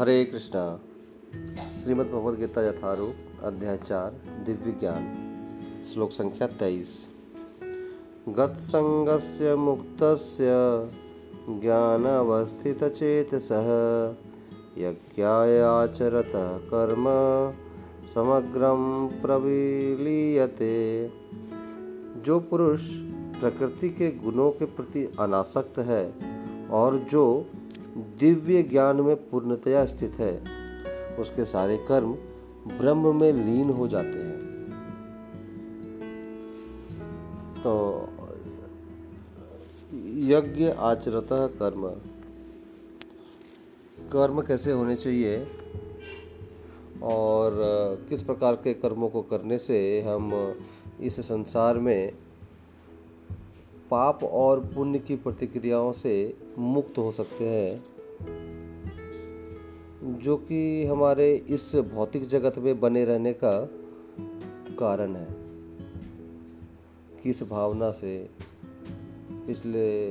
हरे कृष्णा। श्रीमद् भगवद गीता यथारूप अध्याय चार, दिव्य ज्ञान, श्लोक संख्या तेईस। गत्सङ्गस्य मुक्तस्य ज्ञानावस्थितचेतसः यज्ञायाचरतः कर्म समग्रं प्रविलीयते। जो पुरुष प्रकृति के गुणों के प्रति अनासक्त है और जो दिव्य ज्ञान में पूर्णतया स्थित है। उसके सारे कर्म ब्रह्म में लीन हो जाते हैं। तो यज्ञ आचरता कर्म। कर्म कैसे होने चाहिए? और, किस प्रकार के कर्मों को करने से हम इस संसार में पाप और पुण्य की प्रतिक्रियाओं से मुक्त हो सकते हैं, जो कि हमारे इस भौतिक जगत में बने रहने का कारण है। किस भावना से? पिछले,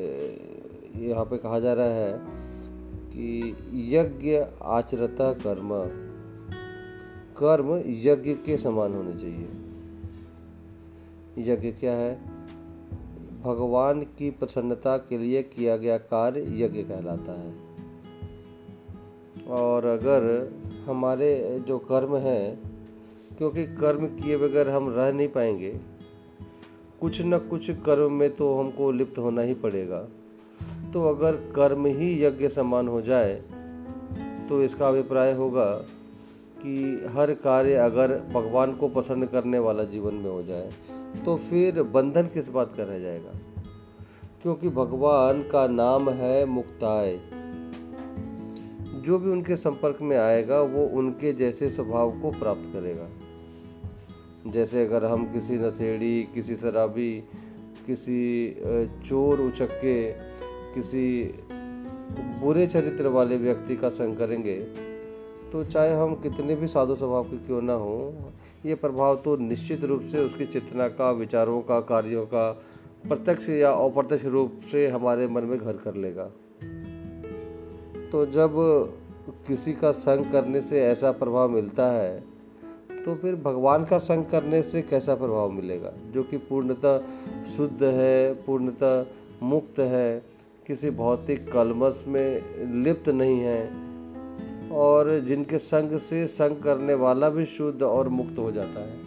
यहाँ पे कहा जा रहा है कि यज्ञ, आचरता, कर्म। कर्म यज्ञ के समान होने चाहिए। यज्ञ क्या है? भगवान की प्रसन्नता के लिए किया गया कार्य यज्ञ कहलाता है। और अगर हमारे जो कर्म हैं, क्योंकि कर्म किए बगैर हम रह नहीं पाएँगे, कुछ न कुछ कर्म में तो हमको लिप्त होना ही पड़ेगा। तो अगर कर्म ही यज्ञ समान हो जाए तो इसका अभिप्राय होगा कि हर कार्य अगर भगवान को पसंद करने वाला जीवन में हो जाए तो फिर बंधन किस बात का रह जाएगा? क्योंकि भगवान का नाम है मुक्ताय जो भी उनके संपर्क में आएगा, वो उनके जैसे स्वभाव को प्राप्त करेगा। जैसे अगर हम किसी नशेड़ी, किसी शराबी, किसी चोर उचक्के किसी बुरे चरित्र वाले व्यक्ति का संग करेंगे तो चाहे हम कितने भी साधु स्वभाव के क्यों ना हो, ये प्रभाव तो निश्चित रूप से उसकी चेतना का, विचारों का, कार्यों का प्रत्यक्ष या अप्रत्यक्ष रूप से हमारे मन में घर कर लेगा। तो जब किसी का संग करने से ऐसा प्रभाव मिलता है तो फिर भगवान का संग करने से कैसा प्रभाव मिलेगा? जो कि पूर्णतः शुद्ध है, पूर्णतः मुक्त है, किसी भौतिक कलमस में लिप्त नहीं है और जिनके संग से संग करने वाला भी शुद्ध और मुक्त हो जाता है।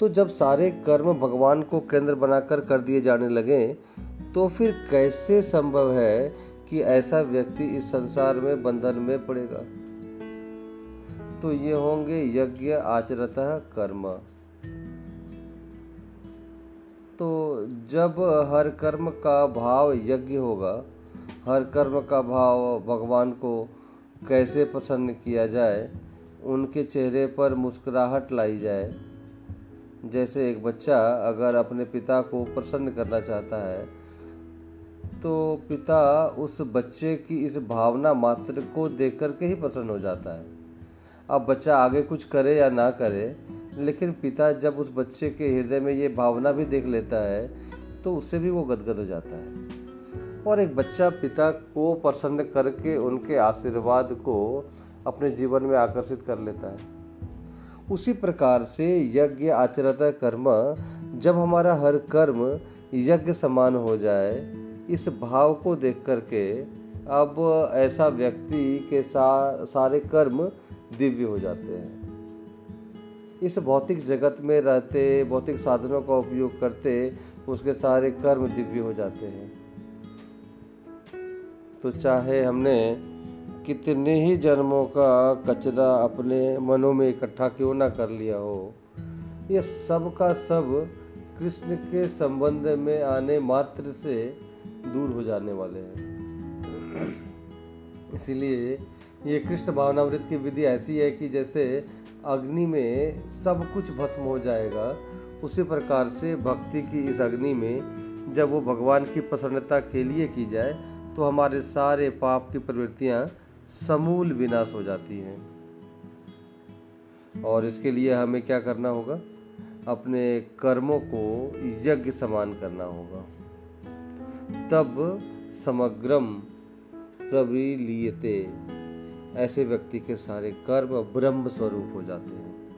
तो जब सारे कर्म भगवान को केंद्र बनाकर कर दिए जाने लगे तो फिर कैसे संभव है कि ऐसा व्यक्ति इस संसार में बंधन में पड़ेगा? तो ये होंगे यज्ञ आचरत कर्म। तो जब हर कर्म का भाव यज्ञ होगा हर कर्म का भाव भगवान को कैसे प्रसन्न किया जाए, उनके चेहरे पर मुस्कुराहट लाई जाए। जैसे एक बच्चा अगर अपने पिता को प्रसन्न करना चाहता है तो पिता उस बच्चे की इस भावना मात्र को देख कर के ही प्रसन्न हो जाता है। अब बच्चा आगे कुछ करे या ना करे, लेकिन पिता जब उस बच्चे के हृदय में ये भावना भी देख लेता है तो उससे भी वो गदगद हो जाता है। और एक बच्चा पिता को प्रसन्न करके उनके आशीर्वाद को अपने जीवन में आकर्षित कर लेता है। उसी प्रकार से यज्ञ आचरत कर्म जब हमारा हर कर्म यज्ञ समान हो जाए इस भाव को देख करके अब ऐसा व्यक्ति के सा, सारे कर्म दिव्य हो जाते हैं। इस भौतिक जगत में रहते भौतिक साधनों का उपयोग करते उसके सारे कर्म दिव्य हो जाते हैं। तो चाहे हमने कितने ही जन्मों का कचरा अपने मनों में इकट्ठा क्यों ना कर लिया हो, ये सब का सब कृष्ण के संबंध में आने मात्र से दूर हो जाने वाले हैं। इसीलिए ये कृष्ण भावनावृत की विधि ऐसी है कि जैसे अग्नि में सब कुछ भस्म हो जाएगा, उसी प्रकार से भक्ति की इस अग्नि में जब वो भगवान की प्रसन्नता के लिए की जाए तो हमारे सारे पाप की प्रवृत्तियाँ समूल विनाश हो जाती हैं। और इसके लिए हमें क्या करना होगा? अपने कर्मों को यज्ञ समान करना होगा। तब समग्रम प्रविलीयते ऐसे व्यक्ति के सारे कर्म ब्रह्म स्वरूप हो जाते हैं।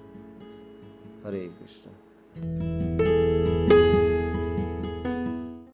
हरे कृष्ण।